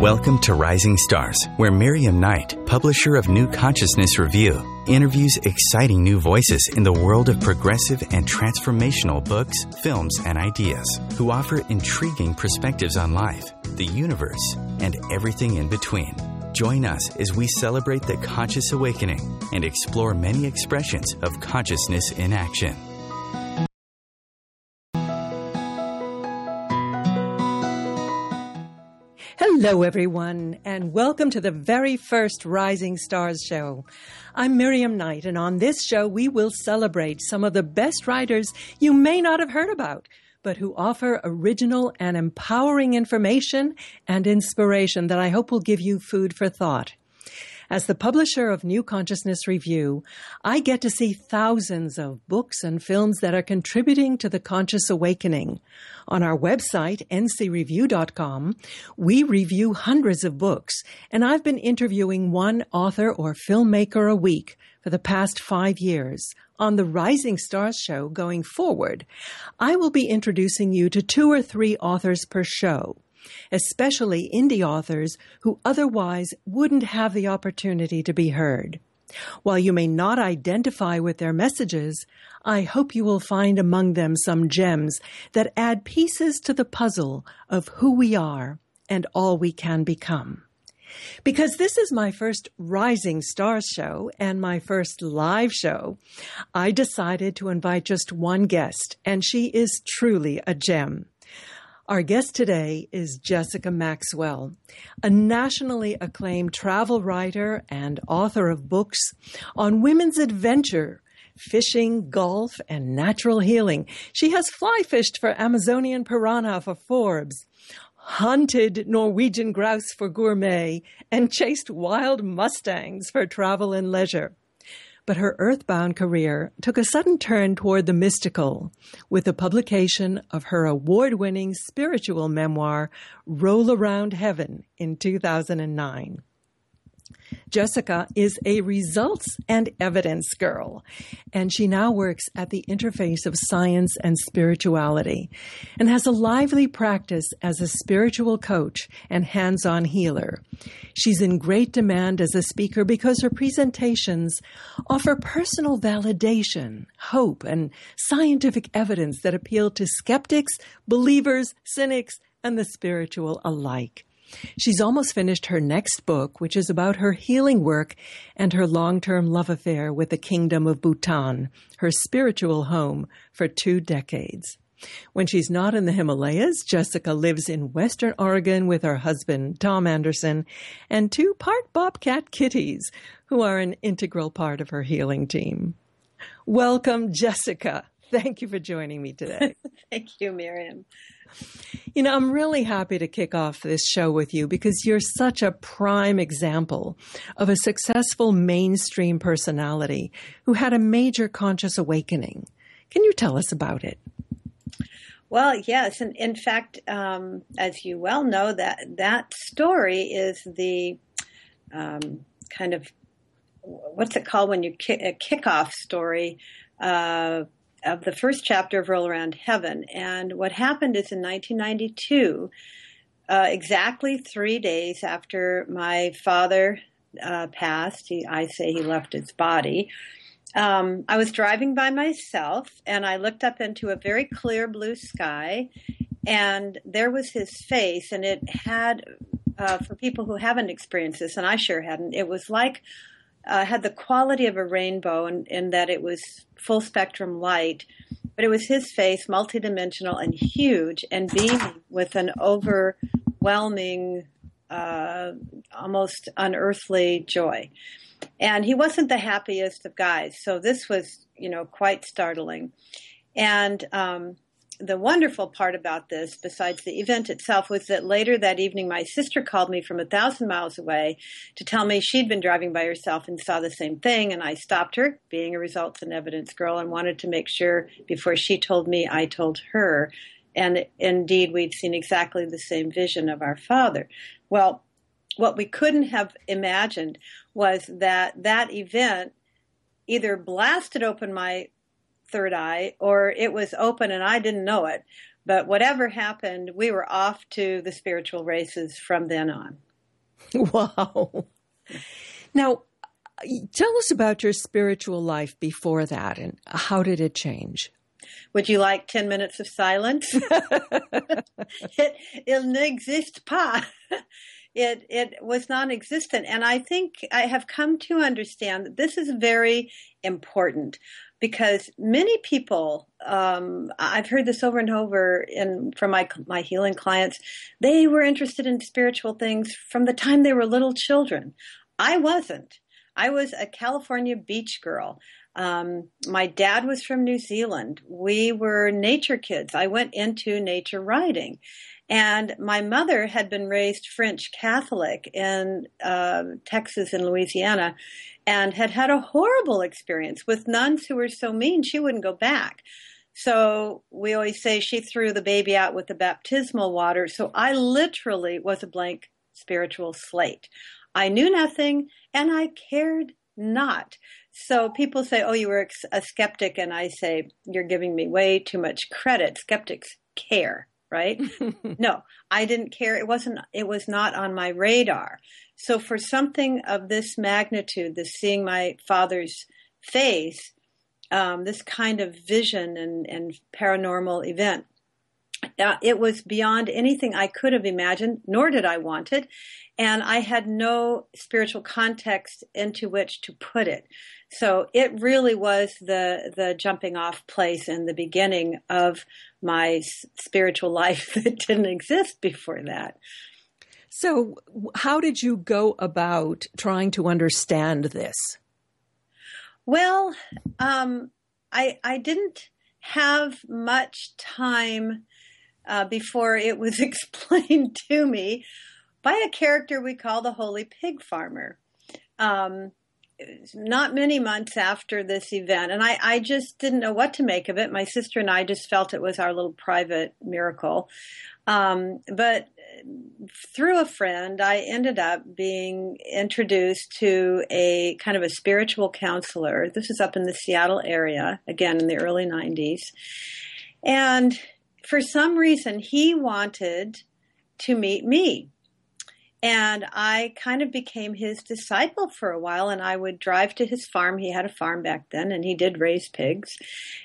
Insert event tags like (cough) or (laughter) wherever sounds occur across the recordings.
Welcome to Rising Stars, where Miriam Knight, publisher of New Consciousness Review, interviews exciting new voices in the world of progressive and transformational books, films, and ideas who offer intriguing perspectives on life, the universe, and everything in between. Join us as we celebrate the conscious awakening and explore many expressions of consciousness in action. Hello, everyone, and welcome to the very first Rising Stars show. I'm Miriam Knight, and on this show, we will celebrate some of the best writers you may not have heard about, but who offer original and empowering information and inspiration that I hope will give you food for thought. As the publisher of New Consciousness Review, I get to see thousands of books and films that are contributing to the conscious awakening. On our website, ncreview.com, we review hundreds of books, and I've been interviewing one author or filmmaker a week for the past five years. On the Rising Stars show going forward, I will be introducing you to two or three authors per show especially indie authors who otherwise wouldn't have the opportunity to be heard. While you may not identify with their messages, I hope you will find among them some gems that add pieces to the puzzle of who we are and all we can become. Because this is my first Rising Stars show and my first live show, I decided to invite just one guest, and she is truly a gem. Our guest today is Jessica Maxwell, a nationally acclaimed travel writer and author of books on women's adventure, fishing, golf, and natural healing. She has fly fished for Amazonian piranha for Forbes, hunted Norwegian grouse for gourmet, and chased wild mustangs for travel and leisure but her earthbound career took a sudden turn toward the mystical with the publication of her award winning spiritual memoir, Roll Around Heaven, in 2009. Jessica is a results and evidence girl, and she now works at the interface of science and spirituality and has a lively practice as a spiritual coach and hands on healer. She's in great demand as a speaker because her presentations offer personal validation, hope, and scientific evidence that appeal to skeptics, believers, cynics, and the spiritual alike. She's almost finished her next book, which is about her healing work and her long term love affair with the Kingdom of Bhutan, her spiritual home for two decades. When she's not in the Himalayas, Jessica lives in Western Oregon with her husband, Tom Anderson, and two part bobcat kitties, who are an integral part of her healing team. Welcome, Jessica. (laughs) Thank you for joining me today. (laughs) Thank you, Miriam. You know, I'm really happy to kick off this show with you because you're such a prime example of a successful mainstream personality who had a major conscious awakening. Can you tell us about it? Well, yes, and in fact, um, as you well know, that that story is the um, kind of what's it called when you kick, a kickoff story uh, of the first chapter of Roll Around Heaven. And what happened is in 1992, uh, exactly three days after my father uh, passed, he, I say he left his body. Um, I was driving by myself and I looked up into a very clear blue sky, and there was his face, and it had, uh, for people who haven't experienced this, and I sure hadn't, it was like uh, had the quality of a rainbow in, in that it was full spectrum light, but it was his face, multidimensional and huge, and beaming with an overwhelming, uh, almost unearthly joy. And he wasn't the happiest of guys, so this was, you know, quite startling. And um, the wonderful part about this, besides the event itself, was that later that evening, my sister called me from a thousand miles away to tell me she'd been driving by herself and saw the same thing. And I stopped her, being a results and evidence girl, and wanted to make sure before she told me, I told her. And indeed, we'd seen exactly the same vision of our father. Well, what we couldn't have imagined was that that event either blasted open my third eye or it was open and I didn't know it. But whatever happened, we were off to the spiritual races from then on. (laughs) Wow. Now, tell us about your spiritual life before that and how did it change? Would you like 10 minutes of silence? (laughs) (laughs) it, il n'existe pas. It, it was non-existent. And I think I have come to understand that this is very important because many people, um, I've heard this over and over in, from my, my healing clients, they were interested in spiritual things from the time they were little children. I wasn't. I was a California beach girl. Um, my dad was from New Zealand. We were nature kids. I went into nature riding. And my mother had been raised French Catholic in uh, Texas and Louisiana and had had a horrible experience with nuns who were so mean she wouldn't go back. So we always say she threw the baby out with the baptismal water. So I literally was a blank spiritual slate. I knew nothing and I cared not. So people say, "Oh, you were a skeptic," and I say, "You're giving me way too much credit. Skeptics care." Right? (laughs) no, I didn't care. It wasn't, it was not on my radar. So for something of this magnitude, this seeing my father's face, um, this kind of vision and, and paranormal event, uh, it was beyond anything I could have imagined, nor did I want it. And I had no spiritual context into which to put it. So it really was the, the jumping off place and the beginning of my spiritual (laughs) life that didn't exist before that. So, how did you go about trying to understand this? Well, um, I I didn't have much time uh, before it was (laughs) explained to me by a character we call the Holy Pig Farmer. Um, not many months after this event, and I, I, just didn't know what to make of it. My sister and I just felt it was our little private miracle. Um, but through a friend, I ended up being introduced to a kind of a spiritual counselor. This is up in the Seattle area, again in the early 90s. And for some reason, he wanted to meet me. And I kind of became his disciple for a while, and I would drive to his farm. He had a farm back then, and he did raise pigs.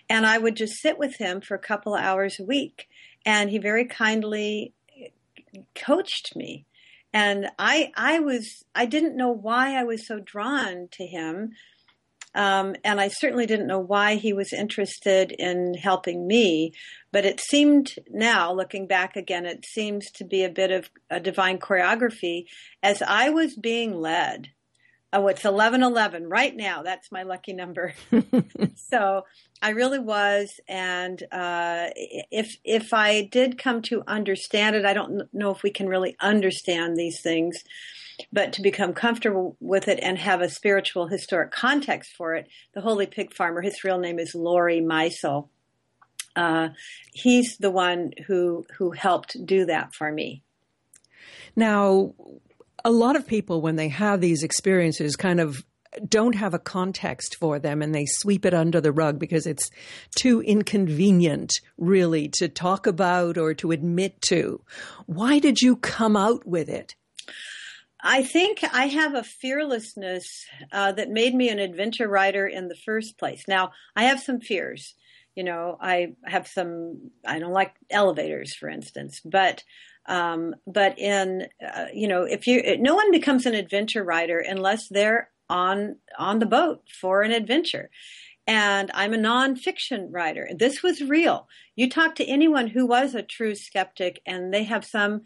And I would just sit with him for a couple hours a week. And he very kindly coached me. And I, I was, I didn't know why I was so drawn to him. Um, and I certainly didn't know why he was interested in helping me. But it seemed now, looking back again, it seems to be a bit of a divine choreography as I was being led. Oh, it's 1111 right now. That's my lucky number. (laughs) so I really was. And uh, if, if I did come to understand it, I don't know if we can really understand these things, but to become comfortable with it and have a spiritual historic context for it, the Holy Pig Farmer, his real name is Laurie Meisel uh, he's the one who who helped do that for me. Now, a lot of people, when they have these experiences, kind of don't have a context for them and they sweep it under the rug because it's too inconvenient, really, to talk about or to admit to. Why did you come out with it? I think I have a fearlessness uh, that made me an adventure writer in the first place. Now, I have some fears you know, I have some, I don't like elevators, for instance, but, um, but in, uh, you know, if you, no one becomes an adventure writer unless they're on, on the boat for an adventure. And I'm a nonfiction writer. This was real. You talk to anyone who was a true skeptic and they have some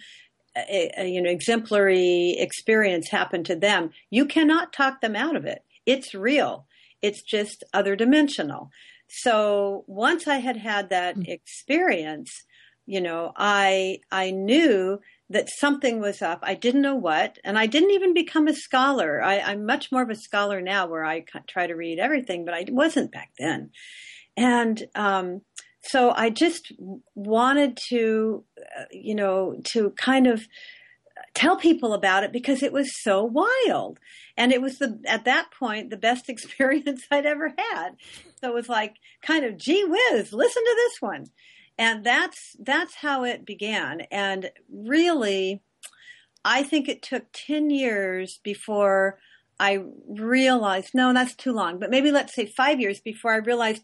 a, a, you know exemplary experience happen to them you cannot talk them out of it it's real it's just other dimensional so once I had had that mm. experience, you know, I I knew that something was up. I didn't know what, and I didn't even become a scholar. I, am much more of a scholar now, where I try to read everything, but I wasn't back then. And um, so I just wanted to, uh, you know, to kind of tell people about it because it was so wild. And it was the, at that point, the best (laughs) experience I'd ever had. So it was like kind of, gee whiz, listen to this one. And that's, that's how it began. And really, I think it took 10 years before I realized, no, that's too long, but maybe let's say five years before I realized,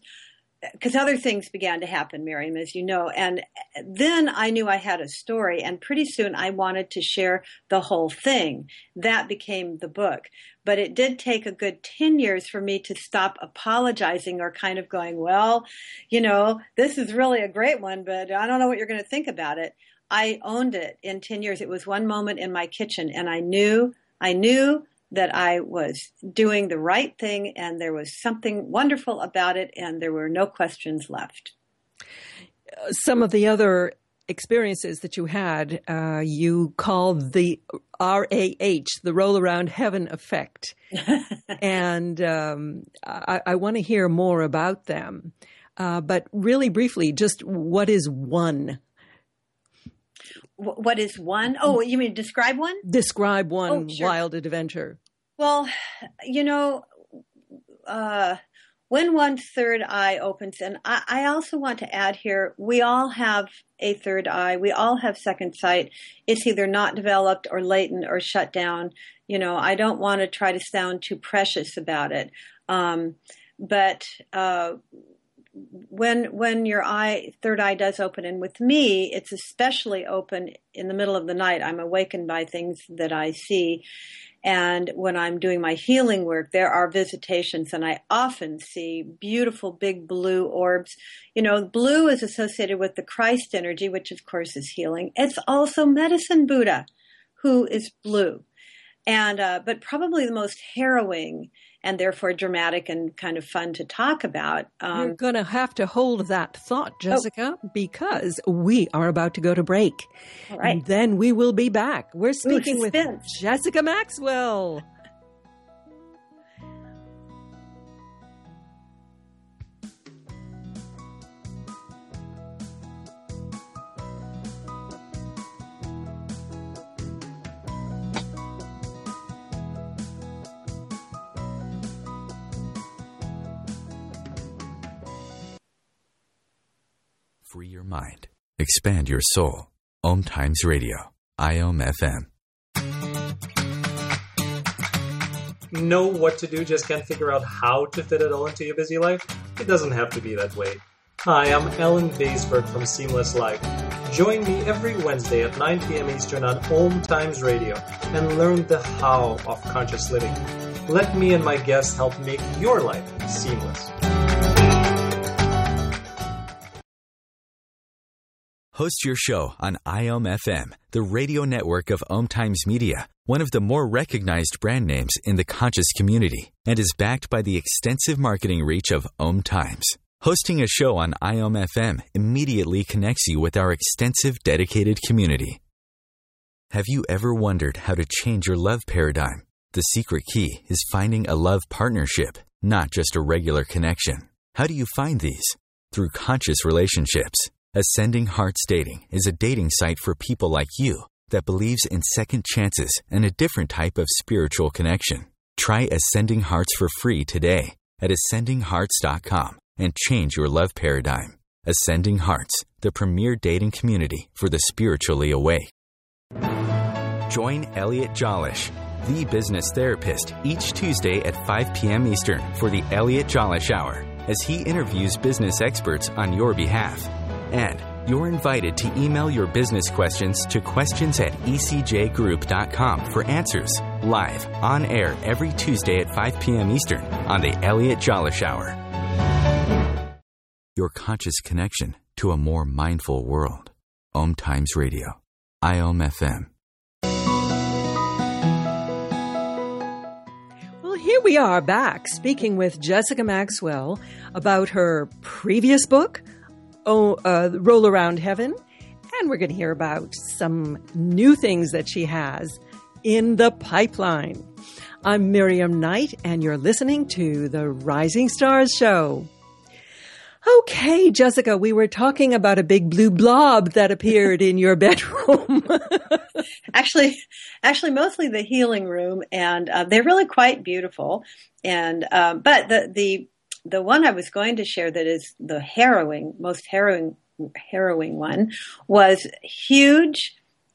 because other things began to happen, Miriam, as you know. And then I knew I had a story, and pretty soon I wanted to share the whole thing. That became the book. But it did take a good 10 years for me to stop apologizing or kind of going, well, you know, this is really a great one, but I don't know what you're going to think about it. I owned it in 10 years. It was one moment in my kitchen, and I knew, I knew that I was doing the right thing and there was something wonderful about it and there were no questions left. Some of the other experiences that you had, uh, you called the RAH, the Roll Around Heaven Effect. (laughs) and um, I, I want to hear more about them. Uh, but really briefly, just what is one? What is one? Oh, you mean describe one? Describe one oh, sure. wild adventure. Well, you know, uh, when one third eye opens, and I, I, also want to add here, we all have a third eye. We all have second sight. It's either not developed or latent or shut down. You know, I don't want to try to sound too precious about it. Um, but uh, when when your eye third eye does open and with me it's especially open in the middle of the night i'm awakened by things that i see and when i'm doing my healing work there are visitations and i often see beautiful big blue orbs. You know blue is associated with the christ energy which of course is healing. It's also medicine buddha who is blue. And uh, but probably the most harrowing and therefore dramatic and kind of fun to talk about. Um, You're going to have to hold that thought, oh. Jessica, oh. because we are about to go to break. All right. And then we will be back. We're speaking Ooh, with Jessica Maxwell. Free your mind. Expand your soul. Om Times Radio. IOM FM. Know what to do, just can't figure out how to fit it all into your busy life? It doesn't have to be that way. Hi, I'm Ellen Baisberg from Seamless Life. Join me every Wednesday at 9 p.m. Eastern on Om Times Radio and learn the how of conscious living. Let me and my guests help make your life seamless. Host your show on iOmFM, the radio network of Om Times Media, one of the more recognized brand names in the conscious community, and is backed by the extensive marketing reach of Om Times. Hosting a show on iOmFM immediately connects you with our extensive dedicated community. Have you ever wondered how to change your love paradigm? The secret key is finding a love partnership, not just a regular connection. How do you find these? Through conscious relationships. Ascending Hearts Dating is a dating site for people like you that believes in second chances and a different type of spiritual connection. Try Ascending Hearts for free today at ascendinghearts.com and change your love paradigm. Ascending Hearts, the premier dating community for the spiritually awake. Join Elliot Jolish, the business therapist, each Tuesday at 5 p.m. Eastern for the Elliot Jolish Hour as he interviews business experts on your behalf. And you're invited to email your business questions to questions at ecjgroup.com for answers live on air every Tuesday at 5 p.m. Eastern on the Elliot Jolish Hour. Your conscious connection to a more mindful world. Om Times Radio. IOM FM. Well, here we are back speaking with Jessica Maxwell about her previous book, oh, uh, Roll Around Heaven. And we're going to hear about some new things that she has in the pipeline. I'm Miriam Knight, and you're listening to the Rising Stars Show. Okay, Jessica, we were talking about a big blue blob that appeared in your (laughs) bedroom. (laughs) actually, actually, mostly the healing room, and uh, they're really quite beautiful. And uh, but the the the one I was going to share that is the harrowing, most harrowing, harrowing one was huge,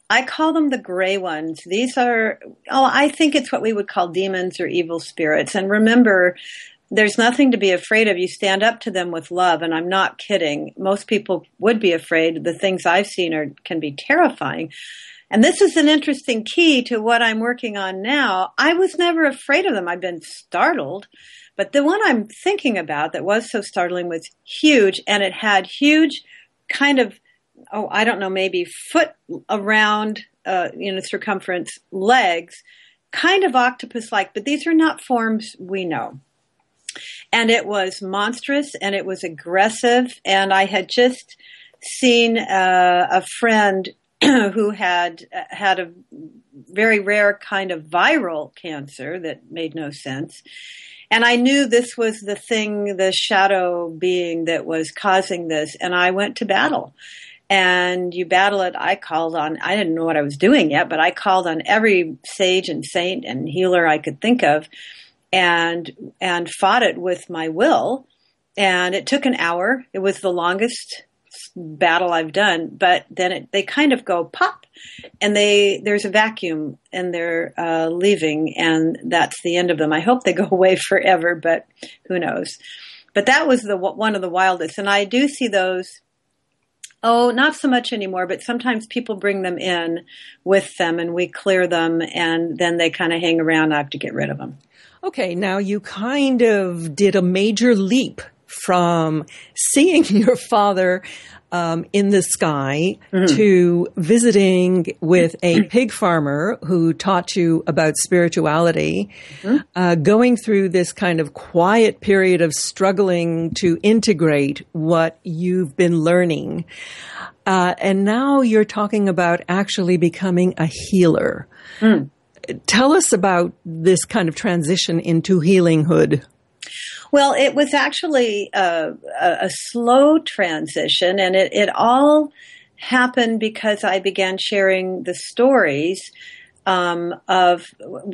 I call them the gray ones. These are, oh, I think it's what we would call demons or evil spirits. And remember, there's nothing to be afraid of. You stand up to them with love, and I'm not kidding. Most people would be afraid. The things I've seen are can be terrifying. And this is an interesting key to what I'm working on now. I was never afraid of them. I've been startled, but the one I'm thinking about that was so startling was huge, and it had huge kind of oh, I don't know, maybe foot around, uh, you know, circumference legs, kind of octopus like, but these are not forms we know. And it was monstrous and it was aggressive. And I had just seen uh, a friend (clears throat) who had uh, had a very rare kind of viral cancer that made no sense. And I knew this was the thing, the shadow being that was causing this. And I went to battle and you battle it. I called on, I didn't know what I was doing yet, but I called on every sage and saint and healer I could think of and, and fought it with my will. And it took an hour. It was the longest battle I've done, but then it, they kind of go pop and they, there's a vacuum and they're, uh, leaving and that's the end of them. I hope they go (laughs) away forever, but who knows? But that was the, one of the wildest. And I do see those Oh, not so much anymore, but sometimes people bring them in with them and we clear them and then they kind of hang around. I have to get rid of them. Okay, now you kind of did a major leap from seeing (laughs) your father um, in the sky mm-hmm. to visiting with a (clears throat) pig farmer who taught you about spirituality, mm-hmm. uh, going through this kind of quiet period of struggling to integrate what you've been learning. Uh, and now you're talking about actually becoming a healer. Mm. Tell us about this kind of transition into healinghood. Well, it was actually a, a, slow transition, and it, it all happened because I began sharing the stories um, of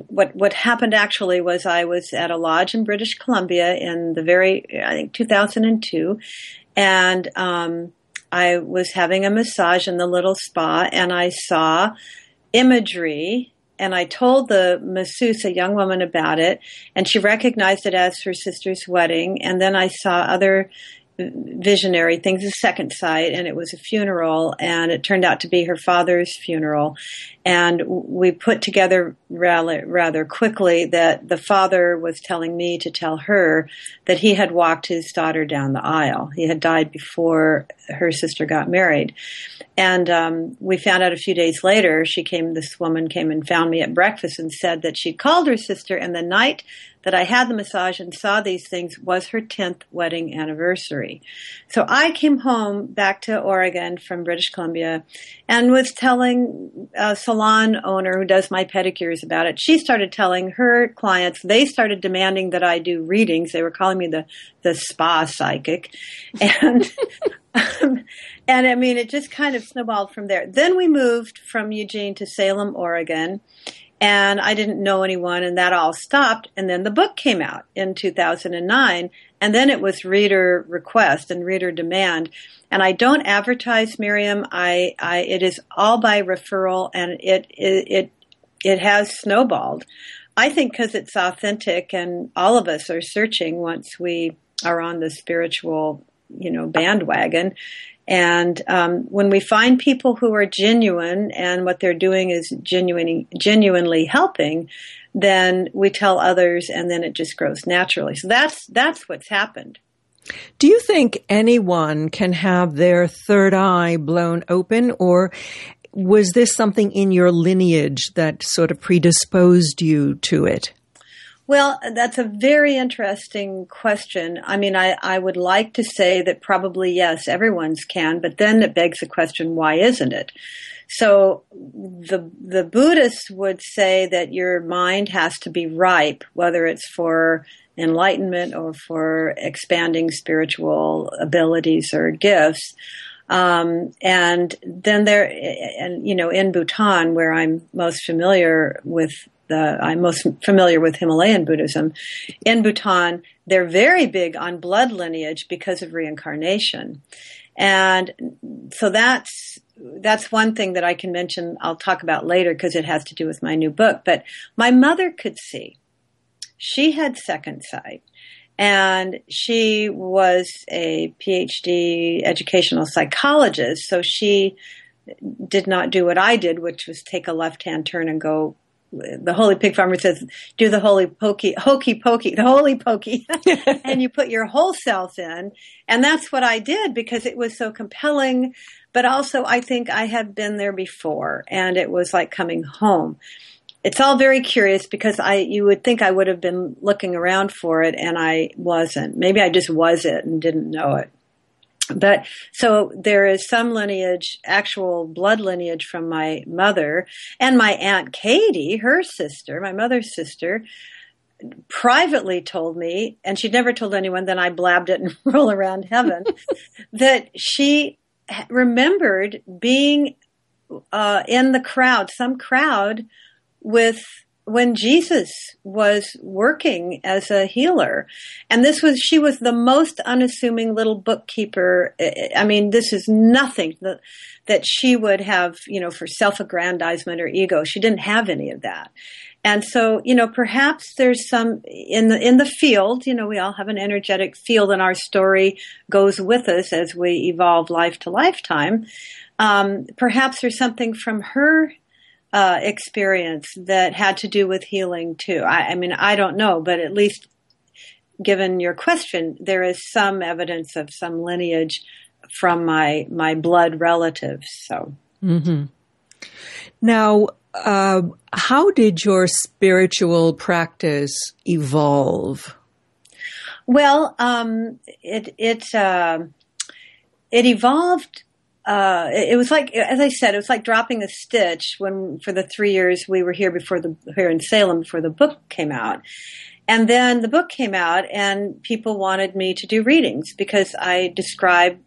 what what happened. Actually, was I was at a lodge in British Columbia in the very I think 2002, and um, I was having a massage in the little spa, and I saw imagery and I told the masseuse, a young woman, about it, and she recognized it as her sister's wedding. And then I saw other visionary things, a second sight, and it was a funeral, and it turned out to be her father's funeral. And we put together rather, rather quickly that the father was telling me to tell her that he had walked his daughter down the aisle. He had died before her sister got married. And um, we found out a few days later, she came, this woman came and found me at breakfast and said that she called her sister, and the night that I had the massage and saw these things was her 10th wedding anniversary. So I came home back to Oregon from British Columbia and was telling a salon owner who does my pedicures about it. She started telling her clients, they started demanding that I do readings. They were calling me the, the spa psychic. And, (laughs) um, and I mean, it just kind of snowballed from there. Then we moved from Eugene to Salem, Oregon, and I didn't know anyone, and that all stopped. And then the book came out in 2009, and then it was reader request and reader demand. And I don't advertise Miriam. I, I it is all by referral, and it it it, it has snowballed. I think because it's authentic, and all of us are searching once we are on the spiritual, you know, bandwagon. And um, when we find people who are genuine and what they're doing is genuinely, genuinely helping, then we tell others, and then it just grows naturally. So that's that's what's happened. Do you think anyone can have their third eye blown open, or was this something in your lineage that sort of predisposed you to it? Well, that's a very interesting question. I mean, I, I would like to say that probably yes, everyone's can, but then it begs the question, why isn't it? So the the Buddhists would say that your mind has to be ripe, whether it's for enlightenment or for expanding spiritual abilities or gifts. Um, and then there, and you know, in Bhutan, where I'm most familiar with the, I'm most familiar with Himalayan Buddhism. In Bhutan, they're very big on blood lineage because of reincarnation. And so that's that's one thing that I can mention. I'll talk about later because it has to do with my new book. But my mother could see. She had second sight. And she was a PhD educational psychologist. So she did not do what I did, which was take a left hand turn and go the holy pig farmer says, do the holy pokey, hokey pokey, the holy pokey, (laughs) and you put your whole self in. And that's what I did because it was so compelling. But also, I think I had been there before and it was like coming home. It's all very curious because I, you would think I would have been looking around for it and I wasn't. Maybe I just was it and didn't know it but so there is some lineage, actual blood lineage from my mother and my aunt Katie, her sister, my mother's sister, privately told me, and she'd never told anyone, then I blabbed it (laughs) and roll around heaven, (laughs) that she remembered being uh, in the crowd, some crowd with when Jesus was working as a healer. And this was, she was the most unassuming little bookkeeper. I mean, this is nothing that, that she would have, you know, for self aggrandizement or ego. She didn't have any of that. And so, you know, perhaps there's some in the, in the field, you know, we all have an energetic field and our story goes with us as we evolve life to lifetime. Um, perhaps there's something from her uh, experience that had to do with healing too. I, I mean, I don't know, but at least given your question, there is some evidence of some lineage from my my blood relatives. So, mm-hmm. now, uh, how did your spiritual practice evolve? Well, um, it it uh, it evolved uh, it, was like, as I said, it was like dropping a stitch when for the three years we were here before the here in Salem before the book came out. And then the book came out, and people wanted me to do readings because I described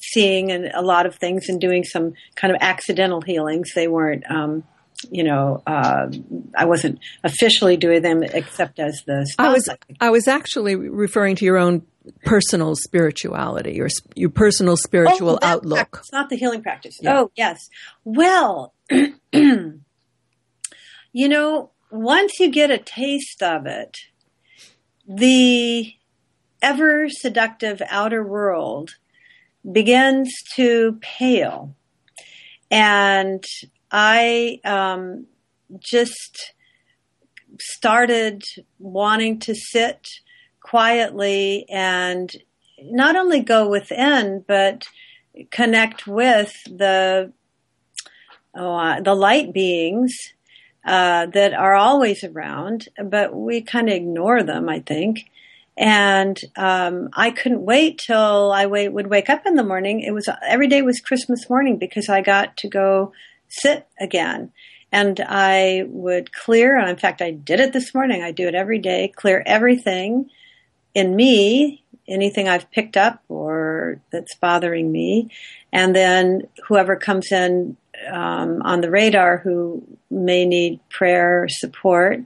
seeing and a lot of things and doing some kind of accidental healings. They weren't, um, you know, uh, I wasn't officially doing them except as the. Sponsor. I was I was actually referring to your own personal spirituality, your your personal spiritual oh, outlook. Practice, not the healing practice. Yeah. Oh, yes. Well, (clears throat) you know, once you get a taste of it, the ever seductive outer world begins to pale. And I um, just started wanting to sit quietly and not only go within, but connect with the oh, uh, the light beings uh, that are always around, but we kind of ignore them, I think. And um, I couldn't wait till I wait, would wake up in the morning. It was every day was Christmas morning because I got to go sit again. And I would clear, and in fact, I did it this morning. I do it every day, clear everything in me, anything I've picked up or that's bothering me, and then whoever comes in um, on the radar who may need prayer or support,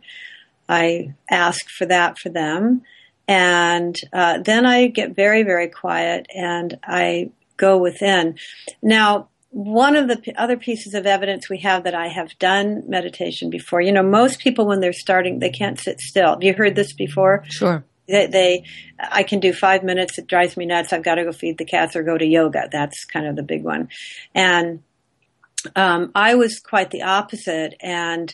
I ask for that for them. And uh, then I get very, very quiet and I go within. Now, one of the p- other pieces of evidence we have that I have done meditation before, you know, most people when they're starting, they can't sit still. Have you heard this before? Sure. They, they, I can do five minutes. It drives me nuts. I've got to go feed the cats or go to yoga. That's kind of the big one. And um, I was quite the opposite. And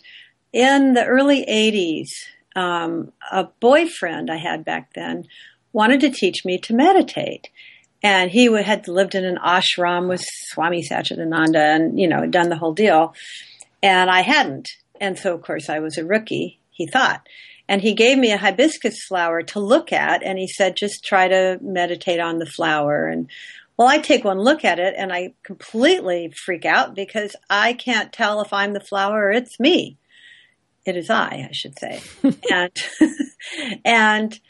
in the early 80s, um, a boyfriend I had back then wanted to teach me to meditate. And he had lived in an ashram with Swami Satchidananda and, you know, done the whole deal. And I hadn't. And so, of course, I was a rookie, he thought. And he gave me a hibiscus flower to look at, and he said, just try to meditate on the flower. And well, I take one look at it and I completely freak out because I can't tell if I'm the flower or it's me. It is I, I should say. (laughs) and, (laughs) and,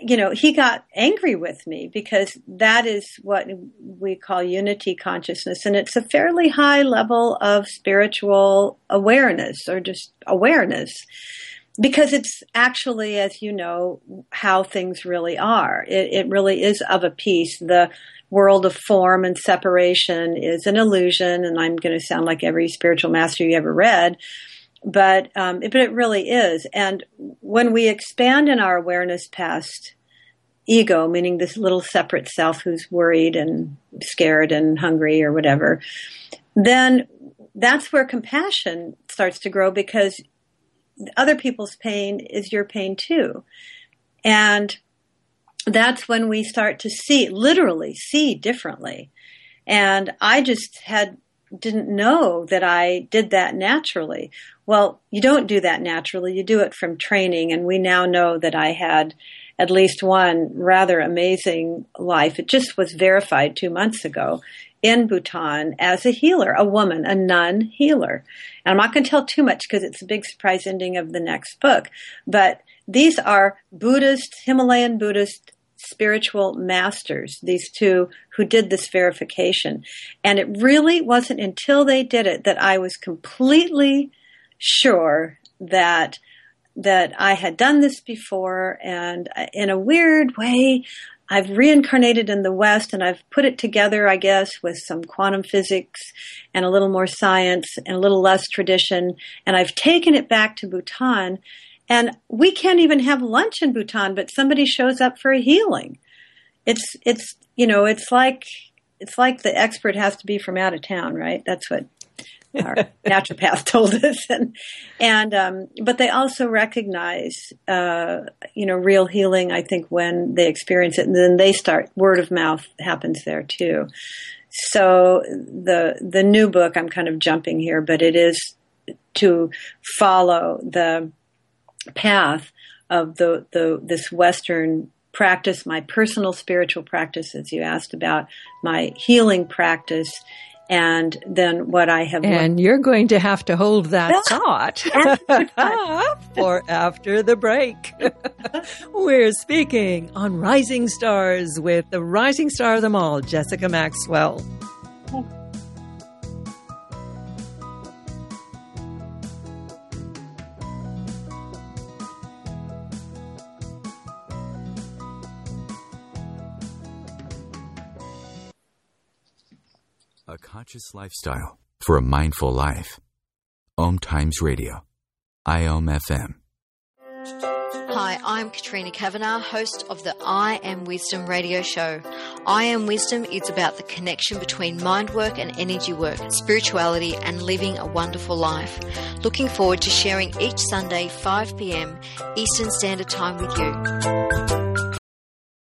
you know, he got angry with me because that is what we call unity consciousness. And it's a fairly high level of spiritual awareness or just awareness. Because it's actually, as you know, how things really are. It, it really is of a piece. The world of form and separation is an illusion, and I'm going to sound like every spiritual master you ever read, but um, but it really is. And when we expand in our awareness past ego, meaning this little separate self who's worried and scared and hungry or whatever, then that's where compassion starts to grow because other people's pain is your pain too. And that's when we start to see, literally see differently. And I just had, didn't know that I did that naturally. Well, you don't do that naturally. You do it from training. And we now know that I had at least one rather amazing life. It just was verified two months ago in Bhutan as a healer, a woman, a nun healer. And I'm not going to tell too much because it's a big surprise ending of the next book. But these are Buddhist, Himalayan Buddhist spiritual masters, these two who did this verification. And it really wasn't until they did it that I was completely sure that that I had done this before and in a weird way I've reincarnated in the West and I've put it together, I guess, with some quantum physics and a little more science and a little less tradition. And I've taken it back to Bhutan. And we can't even have lunch in Bhutan, but somebody shows up for a healing. It's, it's, you know, it's like, it's like the expert has to be from out of town, right? That's what our naturopath (laughs) told us, (laughs) and and um, but they also recognize uh, you know real healing. I think when they experience it, and then they start word of mouth happens there too. So the the new book, I'm kind of jumping here, but it is to follow the path of the the this Western practice, my personal spiritual practice, as you asked about, my healing practice, and then what I have. And you're going to have to hold that (laughs) thought (laughs) (laughs) for after the break. We're speaking on Rising Stars with the rising star of them all, Jessica Maxwell. Conscious lifestyle for a mindful life. Om Times Radio. IOM FM. Hi, I'm Katrina Kavanagh, host of the I Am Wisdom radio show. I Am Wisdom is about the connection between mind work and energy work, spirituality, and living a wonderful life. Looking forward to sharing each Sunday, 5 p.m. Eastern Standard Time with you.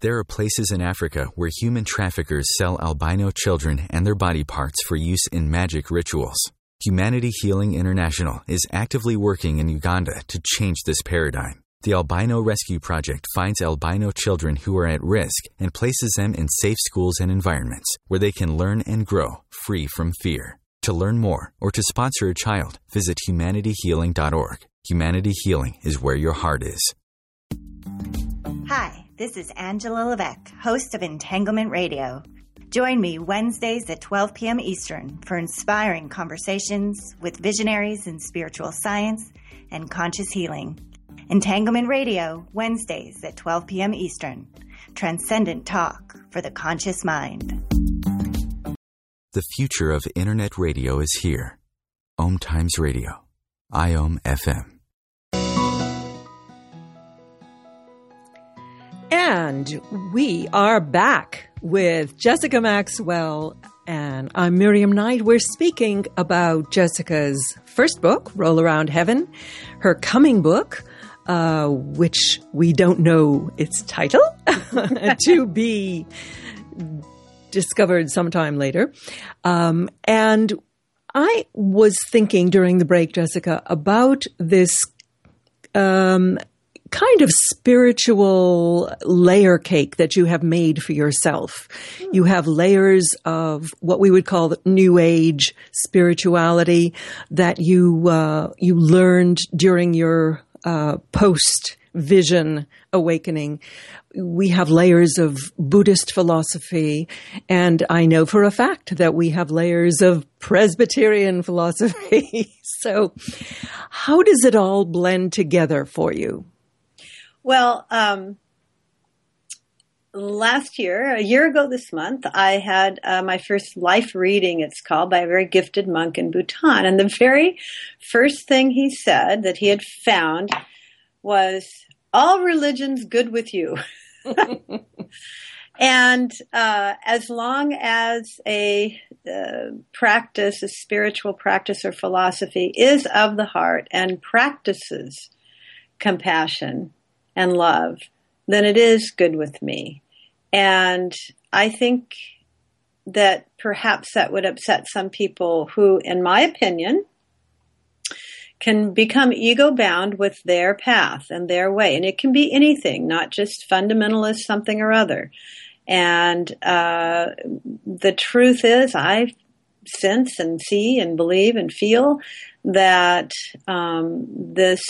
there are places in Africa where human traffickers sell albino children and their body parts for use in magic rituals. Humanity Healing International is actively working in Uganda to change this paradigm. The Albino Rescue Project finds albino children who are at risk and places them in safe schools and environments where they can learn and grow free from fear. To learn more or to sponsor a child, visit humanityhealing.org. Humanity Healing is where your heart is. Hi. This is Angela Levesque, host of Entanglement Radio. Join me Wednesdays at 12 p.m. Eastern for inspiring conversations with visionaries in spiritual science and conscious healing. Entanglement Radio, Wednesdays at 12 p.m. Eastern. Transcendent talk for the conscious mind. The future of Internet radio is here. Om Times Radio. IOM FM. And we are back with Jessica Maxwell, and I'm Miriam Knight. We're speaking about Jessica's first book, Roll Around Heaven, her coming book, uh, which we don't know its title, (laughs) to be discovered sometime later. Um, and I was thinking during the break, Jessica, about this um, kind of spiritual layer cake that you have made for yourself. You have layers of what we would call new age spirituality that you uh, you learned during your uh, post vision awakening. We have layers of Buddhist philosophy, and I know for a fact that we have layers of Presbyterian philosophy. (laughs) so, how does it all blend together for you? Well, um, last year, a year ago this month, I had uh, my first life reading, it's called, by a very gifted monk in Bhutan. And the very first thing he said that he had found was, All religions good with you. (laughs) and uh, as long as a uh, practice, a spiritual practice or philosophy is of the heart and practices compassion, and love, then it is good with me. And I think that perhaps that would upset some people who, in my opinion, can become ego bound with their path and their way. And it can be anything, not just fundamentalist something or other. And uh, the truth is, I sense and see and believe and feel that um, this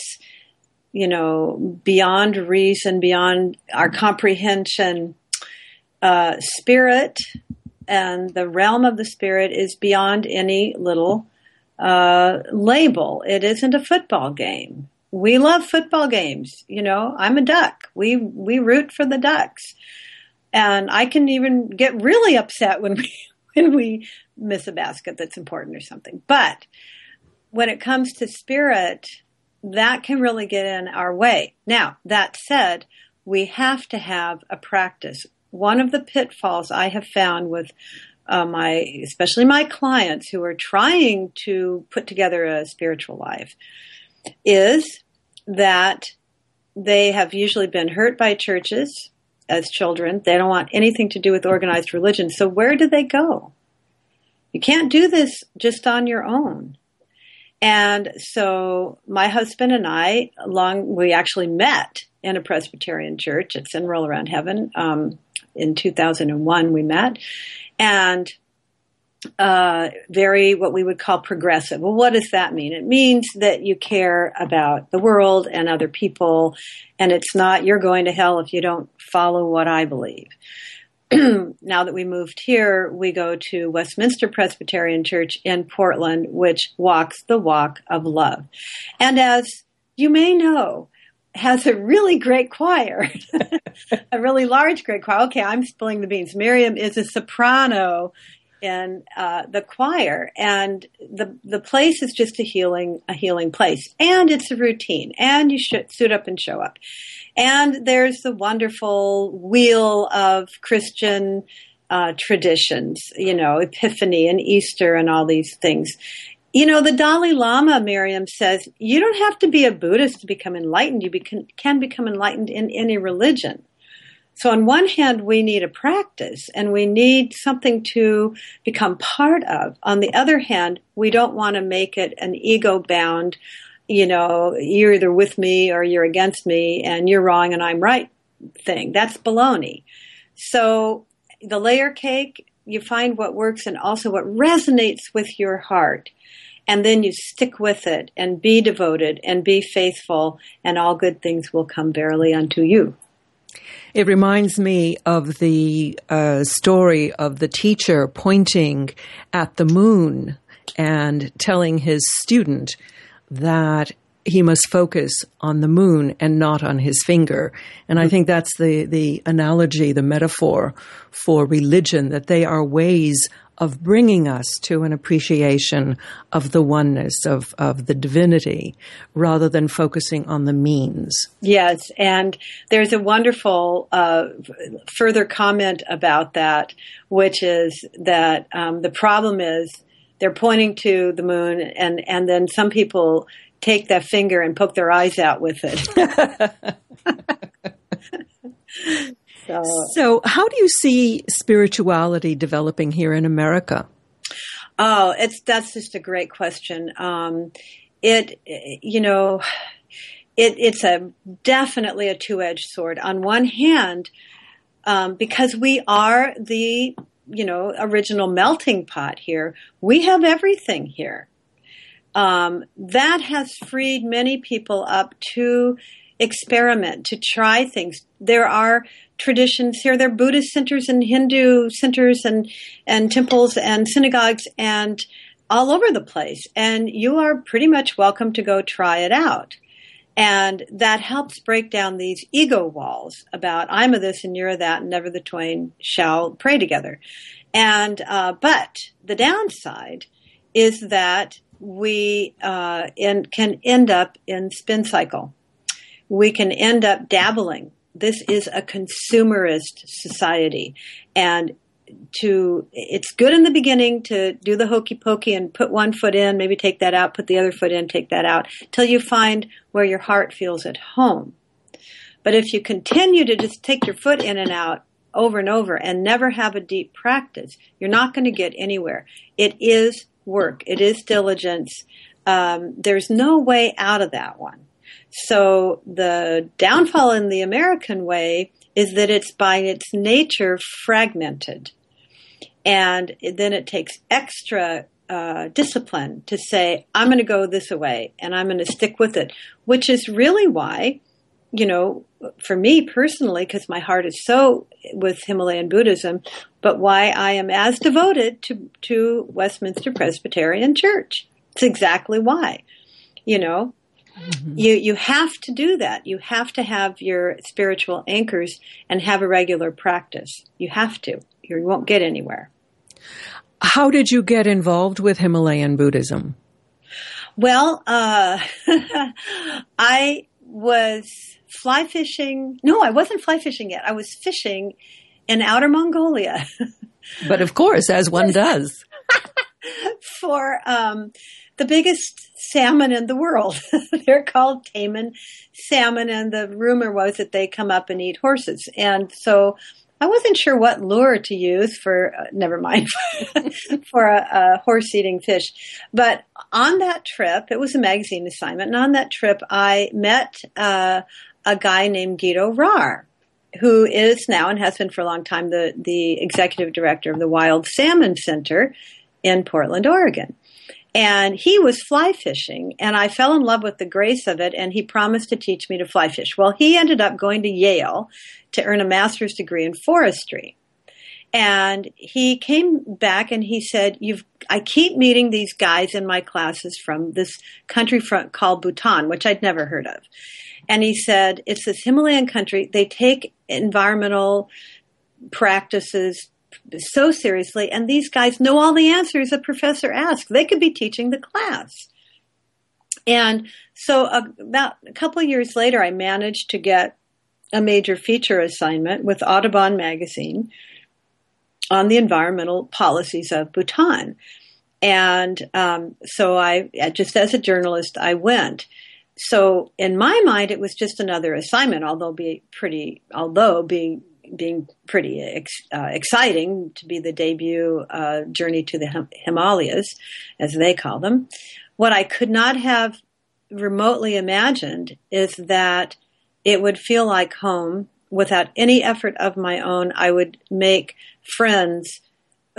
you know, beyond reason, beyond our comprehension. Uh, spirit and the realm of the spirit is beyond any little uh, label. It isn't a football game. We love football games. You know, I'm a duck. We we root for the ducks, and I can even get really upset when we (laughs) when we miss a basket that's important or something. But when it comes to spirit, that can really get in our way. Now, that said, we have to have a practice. One of the pitfalls I have found with uh, my, especially my clients who are trying to put together a spiritual life, is that they have usually been hurt by churches as children. They don't want anything to do with organized religion. So where do they go? You can't do this just on your own. And so my husband and I, long we actually met in a Presbyterian church at Sin Roll Around Heaven. Um, in 2001, we met. And uh, very what we would call progressive. Well, what does that mean? It means that you care about the world and other people, and it's not you're going to hell if you don't follow what I believe. (clears throat) now that we moved here, we go to Westminster Presbyterian Church in Portland, which walks the walk of love. And as you may know, has a really great choir, (laughs) a really large, great choir. Okay, I'm spilling the beans. Miriam is a soprano in uh, the choir, and the the place is just a healing a healing place, and it's a routine, and you should suit up and show up, and there's the wonderful wheel of Christian uh, traditions, you know, Epiphany and Easter and all these things. You know, the Dalai Lama, Miriam says, you don't have to be a Buddhist to become enlightened. You can become enlightened in any religion. So on one hand, we need a practice and we need something to become part of. On the other hand, we don't want to make it an ego bound, you know, you're either with me or you're against me and you're wrong and I'm right thing. That's baloney. So the layer cake, you find what works and also what resonates with your heart. And then you stick with it and be devoted and be faithful and all good things will come verily unto you. It reminds me of the uh, story of the teacher pointing at the moon and telling his student that he must focus on the moon and not on his finger. And I think that's the, the analogy, the metaphor for religion, that they are ways of bringing us to an appreciation of the oneness of, of the divinity rather than focusing on the means. Yes, and there's a wonderful uh, further comment about that, which is that um, the problem is they're pointing to the moon, and, and then some people take that finger and poke their eyes out with it. (laughs) So, so how do you see spirituality developing here in America? Oh, it's that's just a great question. Um, it, you know, it, it's a definitely a two-edged sword. On one hand, um, because we are the you know original melting pot here, we have everything here. Um, that has freed many people up to experiment, to try things. There are traditions here. There are Buddhist centers and Hindu centers and, and temples and synagogues and all over the place. And you are pretty much welcome to go try it out. And that helps break down these ego walls about I'm a this and you're a that, and never the twain shall pray together. And uh, but the downside is that we uh, in, can end up in spin cycle. We can end up dabbling. This is a consumerist society, and to it's good in the beginning to do the hokey pokey and put one foot in, maybe take that out, put the other foot in, take that out, till you find where your heart feels at home. But if you continue to just take your foot in and out over and over and never have a deep practice, you're not going to get anywhere. It is work. It is diligence. Um, there's no way out of that one. So the downfall in the American way is that it's by its nature fragmented. And then it takes extra uh, discipline to say, I'm going to go this way and I'm going to stick with it, which is really why, you know, for me personally, because my heart is so with Himalayan Buddhism, but why I am as devoted to, to Westminster Presbyterian Church. It's exactly why. You know, mm-hmm. you, you have to do that. You have to have your spiritual anchors and have a regular practice. You have to. You won't get anywhere. How did you get involved with Himalayan Buddhism? Well, uh, (laughs) I was fly fishing. No, I wasn't fly fishing yet. I was fishing in outer Mongolia. but of course, as one (laughs) does. for um, the biggest salmon in the world. (laughs) They're called taimen salmon, and the rumor was that they come up and eat horses. And so I wasn't sure what lure to use for, uh, never mind, (laughs) for a, a horse eating fish. But on that trip, it was a magazine assignment, and on that trip, I met uh, a guy named Guido Rahr, who is now and has been for a long time the, the executive director of the Wild Salmon Center in Portland, Oregon. And he was fly fishing, and I fell in love with the grace of it, and he promised to teach me to fly fish. Well, he ended up going to Yale to earn a master's degree in forestry. And he came back and he said, You've, I keep meeting these guys in my classes from this country front called Bhutan, which I'd never heard of. And he said, it's this Himalayan country. They take environmental practices so seriously, and these guys know all the answers a professor asks. They could be teaching the class. And so, uh, about a couple years later, I managed to get a major feature assignment with Audubon magazine on the environmental policies of Bhutan. And um, so I, just as a journalist, I went. So in my mind, it was just another assignment, although be pretty, although being being pretty ex, uh, exciting to be the debut uh, journey to the Him- Himalayas, as they call them. What I could not have remotely imagined is that it would feel like home without any effort of my own. I would make friends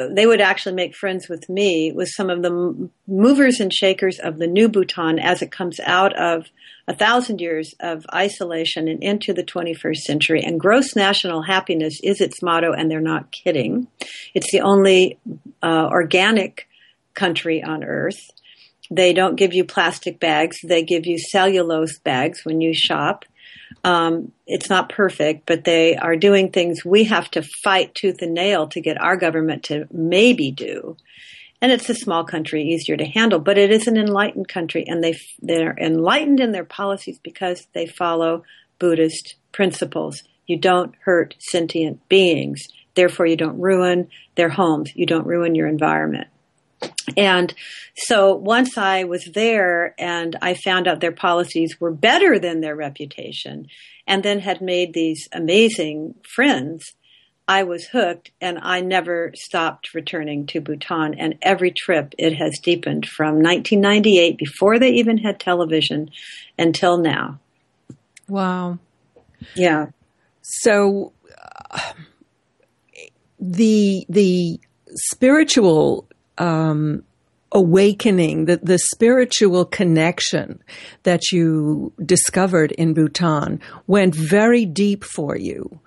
they would actually make friends with me with some of the movers and shakers of the new Bhutan as it comes out of a thousand years of isolation and into the 21st century. And gross national happiness is its motto, and they're not kidding. It's the only uh, organic country on earth. They don't give you plastic bags. They give you cellulose bags when you shop. Um, it's not perfect, but they are doing things we have to fight tooth and nail to get our government to maybe do. And it's a small country, easier to handle, but it is an enlightened country, and they they're enlightened in their policies because they follow Buddhist principles. You don't hurt sentient beings, therefore you don't ruin their homes. You don't ruin your environment. And so once I was there and I found out their policies were better than their reputation and then had made these amazing friends, I was hooked and I never stopped returning to Bhutan. And every trip it has deepened from 1998, before they even had television, until now. Wow. Yeah. So uh, the the spiritual um, awakening, the, the spiritual connection that you discovered in Bhutan went very deep for you.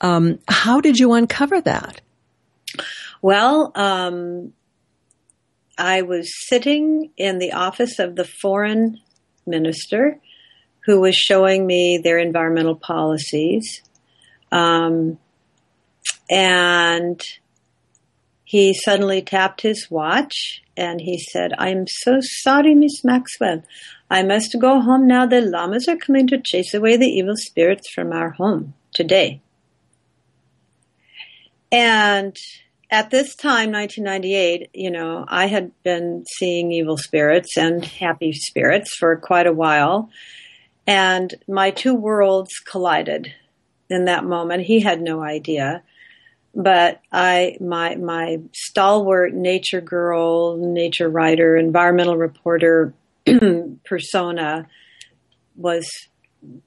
Um, how did you uncover that? Well, um, I was sitting in the office of the foreign minister who was showing me their environmental policies. Um, and he suddenly tapped his watch and he said, I'm so sorry, Miss Maxwell. I must go home now. The lamas are coming to chase away the evil spirits from our home today. And at this time, 1998, you know, I had been seeing evil spirits and happy spirits for quite a while. And my two worlds collided in that moment. He had no idea. But I, my, my stalwart nature girl, nature writer, environmental reporter (clears throat) persona was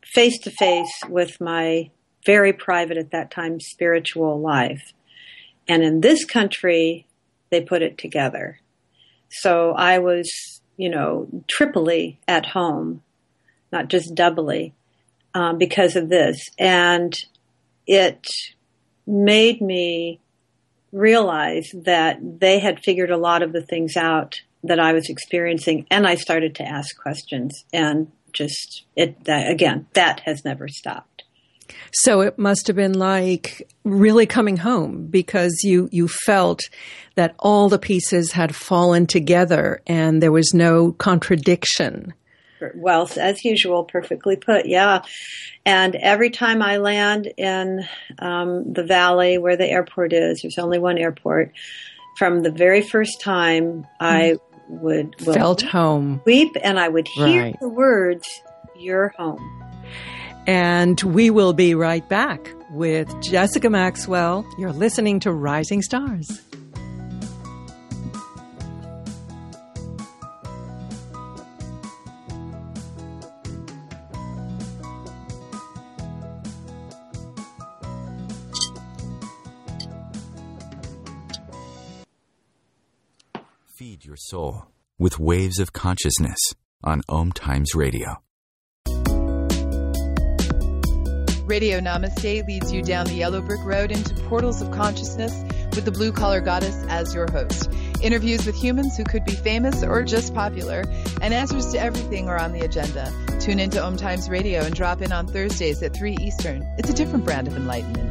face to face with my very private at that time spiritual life. And in this country, they put it together. So I was, you know, triply at home, not just doubly, um, because of this. And it made me realize that they had figured a lot of the things out that I was experiencing. And I started to ask questions and just it, that, again, that has never stopped. So it must have been like really coming home because you, you felt that all the pieces had fallen together and there was no contradiction. Well, as usual, perfectly put, yeah. And every time I land in um, the valley where the airport is, there's only one airport. From the very first time, I would felt home, weep, and I would hear right. the words, "You're home." And we will be right back with Jessica Maxwell. You're listening to Rising Stars. Feed your soul with waves of consciousness on Om Times Radio. Radio Namaste leads you down the yellow brick road into portals of consciousness with the blue collar goddess as your host. Interviews with humans who could be famous or just popular, and answers to everything are on the agenda. Tune into Om Times Radio and drop in on Thursdays at 3 Eastern. It's a different brand of enlightenment.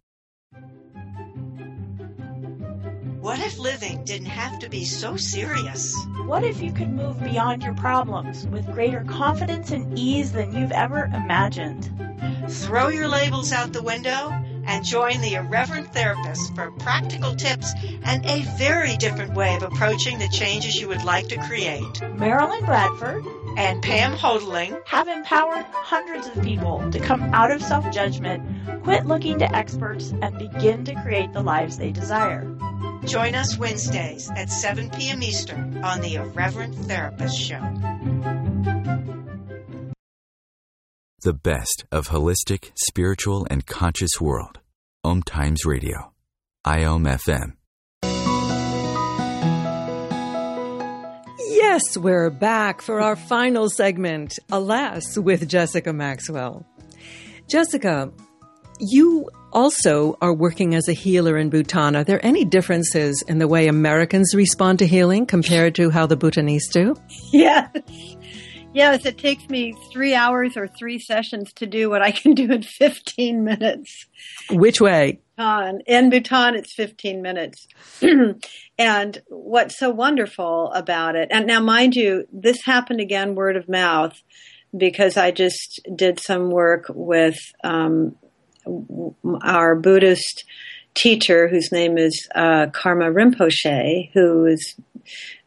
What if living didn't have to be so serious? What if you could move beyond your problems with greater confidence and ease than you've ever imagined? Throw your labels out the window and join the Irreverent Therapist for practical tips and a very different way of approaching the changes you would like to create. Marilyn Bradford and Pam Houghteling have empowered hundreds of people to come out of self judgment, quit looking to experts, and begin to create the lives they desire. Join us Wednesdays at 7 p.m. Eastern on the Irreverent Therapist Show. The best of holistic, spiritual, and conscious world. Om Times Radio. IOM FM. Yes, we're back for our final segment, Alas, with Jessica Maxwell. Jessica, you also are working as a healer in Bhutan. Are there any differences in the way Americans respond to healing compared to how the Bhutanese do? (laughs) Yes. Yes, it takes me three hours or three sessions to do what I can do in 15 minutes. Which way? Bhutan. In Bhutan, it's 15 minutes. (clears throat) and what's so wonderful about it, and now mind you, this happened again word of mouth because I just did some work with um, our Buddhist teacher, whose name is uh, Karma Rinpoche, who is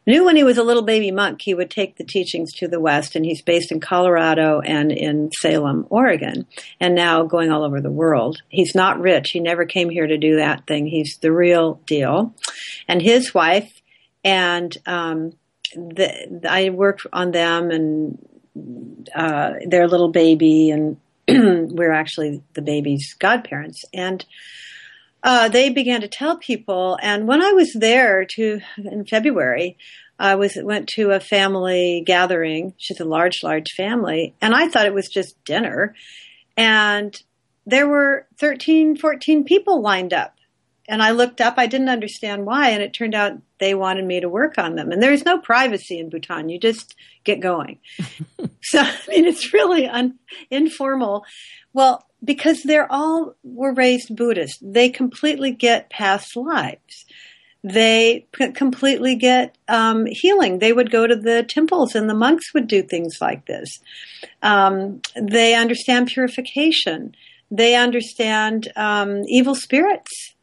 knew when he was a little baby monk he would take the teachings to the West, and he's based in Colorado and in Salem, Oregon, and now going all over the world. He's not rich. He never came here to do that thing. He's the real deal. And his wife and um, the, I worked on them and uh, their little baby, and (clears throat) we're actually the baby's godparents. And uh, they began to tell people. And when I was there to in February, I was went to a family gathering. She's a large, large family, and I thought it was just dinner. And there were 13, 14 people lined up. And I looked up, I didn't understand why, and it turned out they wanted me to work on them. And there's no privacy in Bhutan. You just get going. (laughs) so, I mean, it's really un- informal. Well, because they're all were raised Buddhist. They completely get past lives. They completely get um, healing. They would go to the temples, and the monks would do things like this. Um, they understand purification. They understand um, evil spirits.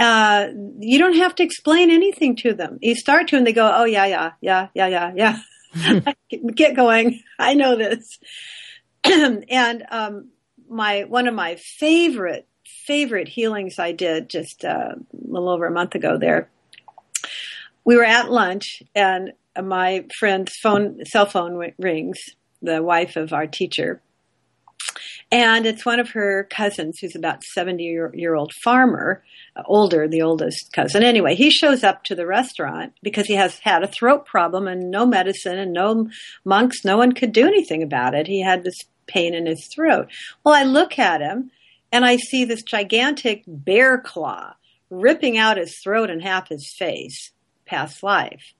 Uh, you don't have to explain anything to them. You start to, and they go, "Oh yeah, yeah, yeah, yeah, yeah, yeah." (laughs) (laughs) get going. I know this. (clears throat) and um, my one of my favorite favorite healings I did just uh, a little over a month ago. There, we were at lunch, and my friend's phone cell phone rings. The wife of our teacher, and it's one of her cousins who's about 70 year, year old farmer, uh, older, the oldest cousin. Anyway, he shows up to the restaurant because he has had a throat problem and no medicine and no monks. No one could do anything about it. He had this pain in his throat. Well, I look at him and I see this gigantic bear claw ripping out his throat and half his face, past life.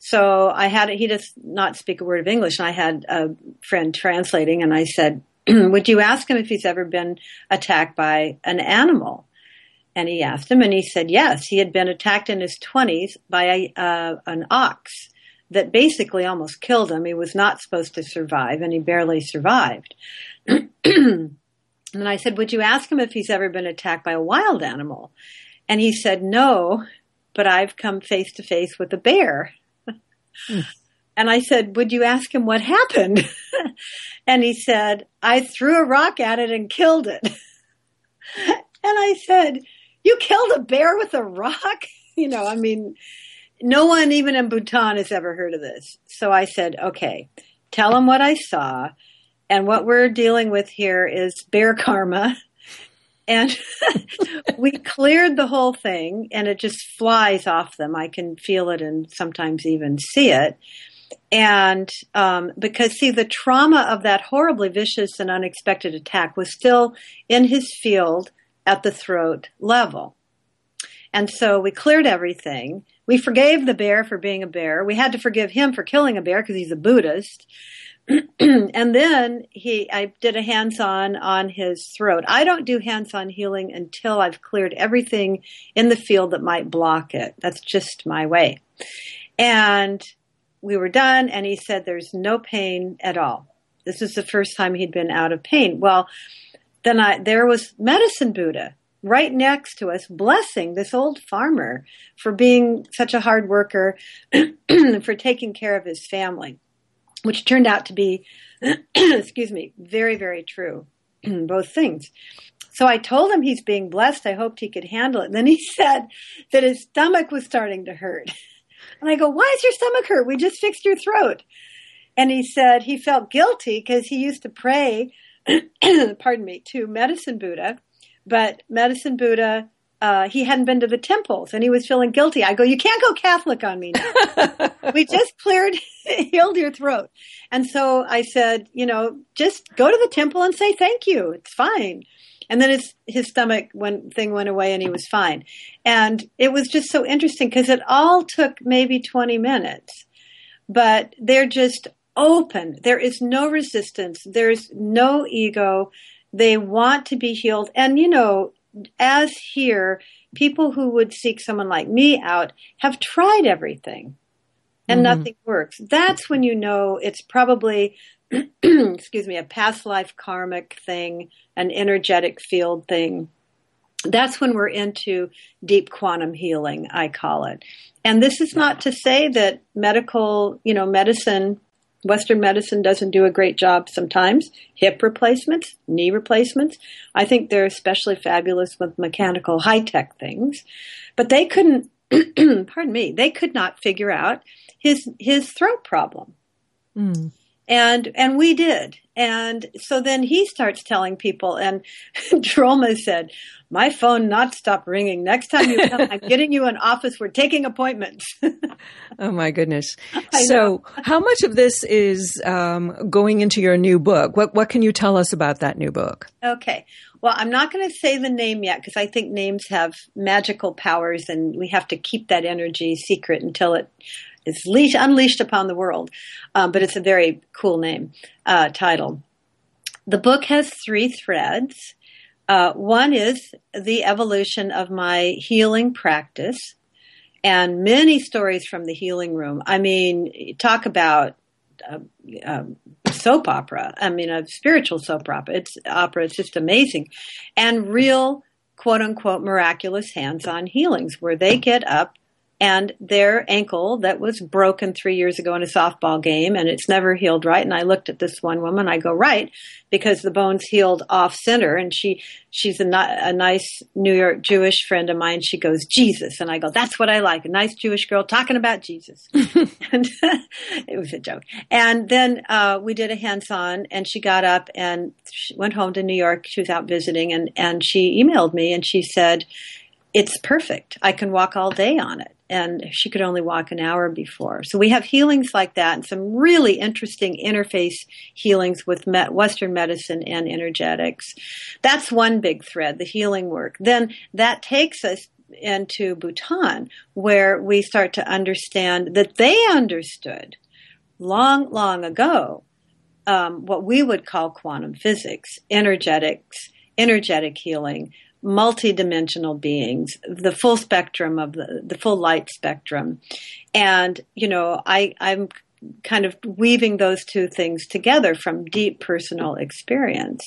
So I had he does not speak a word of English, and I had a friend translating, and I said, (clears throat) "Would you ask him if he's ever been attacked by an animal?" And he asked him, and he said, "Yes, he had been attacked in his twenties by a, uh, an ox." that basically almost killed him. He was not supposed to survive, and he barely survived. (clears throat) and I said, Would you ask him if he's ever been attacked by a wild animal? And he said, No, but I've come face to face with a bear. And I said, Would you ask him what happened? (laughs) and he said, I threw a rock at it and killed it. (laughs) and I said, You killed a bear with a rock? (laughs) You know, I mean, no one even in Bhutan has ever heard of this. So I said, okay, tell them what I saw. And what we're dealing with here is bear karma. And we cleared the whole thing and it just flies off them. I can feel it and sometimes even see it. And um, because, see, the trauma of that horribly vicious and unexpected attack was still in his field at the throat level. And so we cleared everything. We forgave the bear for being a bear. We had to forgive him for killing a bear because he's a Buddhist. (clears throat) and then he, I did a hands-on on his throat. I don't do hands-on healing until I've cleared everything in the field that might block it. That's just my way. And we were done, and he said, "There's no pain at all." This is the first time he'd been out of pain. Well, then I there was medicine Buddha right next to us, blessing this old farmer for being such a hard worker, (clears throat) for taking care of his family, which turned out to be, (clears throat) excuse me, very, very true. (clears throat) Both things. So I told him he's being blessed. I hoped he could handle it. And then he (laughs) said that his stomach was starting to hurt. (laughs) And I go, why is your stomach hurt? We just fixed your throat. And he said he felt guilty because he used to pray, (clears throat) pardon me, to Medicine Buddha but Medicine Buddha, uh, he hadn't been to the temples and he was feeling guilty. I go, you can't go Catholic on me now. (laughs) we just cleared, (laughs) healed your throat. And so I said, you know, just go to the temple and say thank you. It's fine. And then his his stomach when thing went away and he was fine. And it was just so interesting because it all took maybe 20 minutes, but they're just open. There is no resistance. There's no ego. They want to be healed. And you know, as here, people who would seek someone like me out have tried everything and mm-hmm. nothing works. That's when you know it's probably, (clears throat) excuse me, a past life karmic thing, an energetic field thing. That's when we're into deep quantum healing, I call it. And this is not to say that medical, you know, medicine Western medicine doesn't do a great job sometimes. Hip replacements, knee replacements. I think they're especially fabulous with mechanical high tech things. But they couldn't, (clears throat) pardon me, they could not figure out his, his throat problem. Mm. And, and we did. And so then he starts telling people, and (laughs) Droma said, my phone not stop ringing. Next time you come, I'm (laughs) getting you an office. We're taking appointments. (laughs) oh my goodness! so, how much of this is um, going into your new book? What What can you tell us about that new book? Okay. Well, I'm not going to say the name yet because I think names have magical powers, and we have to keep that energy secret until it is leash, unleashed upon the world. Um, but it's a very cool name uh, title. The book has three threads. Uh, one is the evolution of my healing practice and many stories from the healing room. I mean, talk about uh, soap opera. I mean, a spiritual soap opera. It's opera. It's just amazing, and real quote unquote miraculous hands-on healings where they get up and their ankle that was broken three years ago in a softball game and it's never healed right. And I looked at this one woman, I go, right, because the bones healed off center. And she, she's a, a nice New York Jewish friend of mine. She goes, Jesus. And I go, that's what I like. A nice Jewish girl talking about Jesus. (laughs) and (laughs) it was a joke. And then, uh, we did a hands on and she got up and she went home to New York. She was out visiting and, and she emailed me and she said, it's perfect. I can walk all day on it and she could only walk an hour before. So we have healings like that and some really interesting interface healings with Western medicine and energetics. That's one big thread, the healing work. Then that takes us into Bhutan, where we start to understand that they understood long, long ago um, what we would call quantum physics, energetics, energetic healing, multidimensional beings, the full spectrum of the, the full light spectrum. And, you know, I, I'm kind of weaving those two things together from deep personal experience.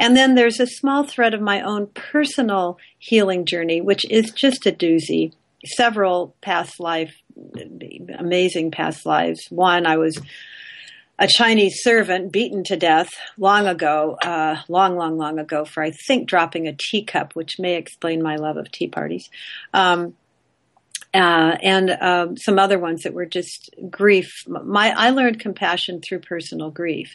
And then there's a small thread of my own personal healing journey, which is just a doozy. Several past life, amazing past lives. One, I was a Chinese servant beaten to death long ago, uh, long, long, long ago, for I think dropping a teacup, which may explain my love of tea parties. Um, uh, and um, some other ones that were just grief. My I learned compassion through personal grief,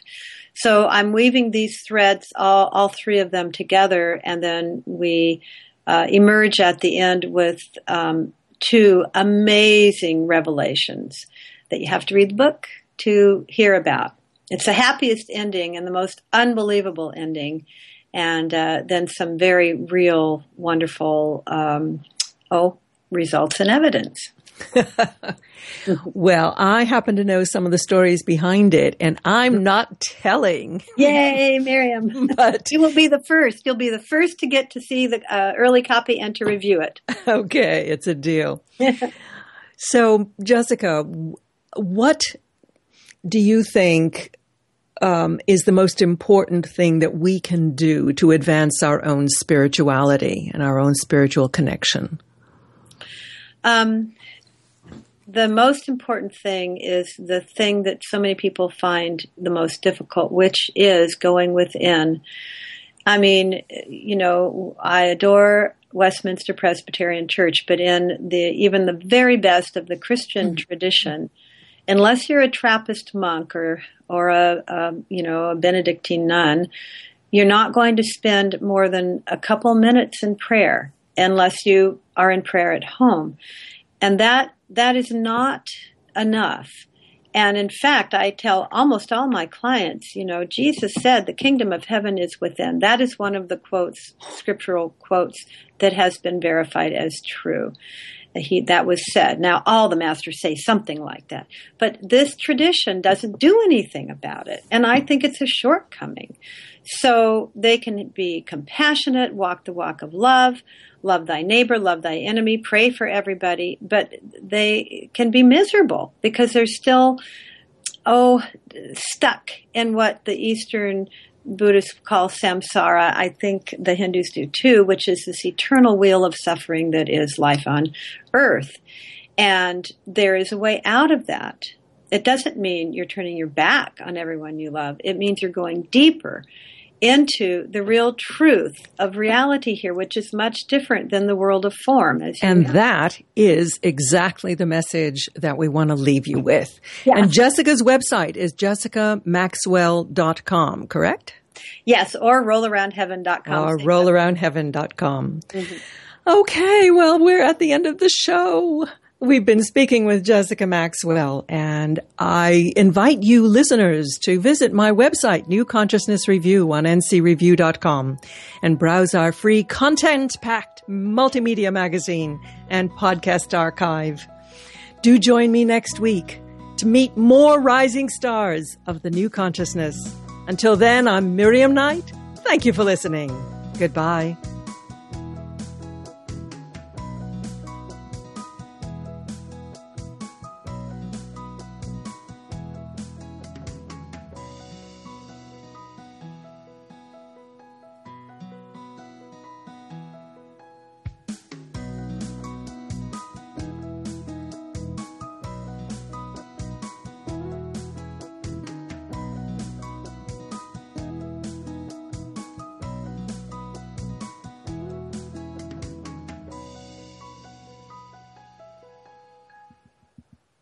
so I'm weaving these threads, all all three of them together, and then we uh, emerge at the end with um, two amazing revelations that you have to read the book to hear about. It's the happiest ending and the most unbelievable ending, and uh, then some very real, wonderful, um, oh, results and evidence. (laughs) well, I happen to know some of the stories behind it, and I'm not telling. Yay, Miriam! (laughs) but you will be the first. You'll be the first to get to see the uh, early copy and to review it. (laughs) Okay, it's a deal. so, Jessica, what do you think um, is the most important thing that we can do to advance our own spirituality and our own spiritual connection? Um, the most important thing is the thing that so many people find the most difficult, which is going within. I mean, you know, I adore Westminster Presbyterian Church, but in the even the very best of the Christian mm-hmm. tradition, unless you're a Trappist monk or or a, a you know a Benedictine nun, you're not going to spend more than a couple minutes in prayer unless you are in prayer at home, and that that is not enough. And in fact, I tell almost all my clients, you know, Jesus said the kingdom of heaven is within. That is one of the quotes, scriptural quotes, that has been verified as true. He, that was said. Now, all the masters say something like that. But this tradition doesn't do anything about it. And I think it's a shortcoming. So they can be compassionate, walk the walk of love, love thy neighbor, love thy enemy, pray for everybody, but they can be miserable because they're still, oh, stuck in what the Eastern Buddhists call samsara. I think the Hindus do too, which is this eternal wheel of suffering that is life on earth. And there is a way out of that. It doesn't mean you're turning your back on everyone you love. It means you're going deeper into the real truth of reality here, which is much different than the world of form. and know. that is exactly the message that we want to leave you with. Yes. And Jessica's website is jessicamaxwell.com, correct? Yes, or rollaroundheaven.com. Or rollaroundheaven.com. Mm-hmm. Okay, well, we're at the end of the show. We've been speaking with Jessica Maxwell, and I invite you listeners to visit my website, New Consciousness Review on ncreview.com, and browse our free content packed multimedia magazine and podcast archive. Do join me next week to meet more rising stars of the new consciousness. Until then, I'm Miriam Knight. Thank you for listening. Goodbye.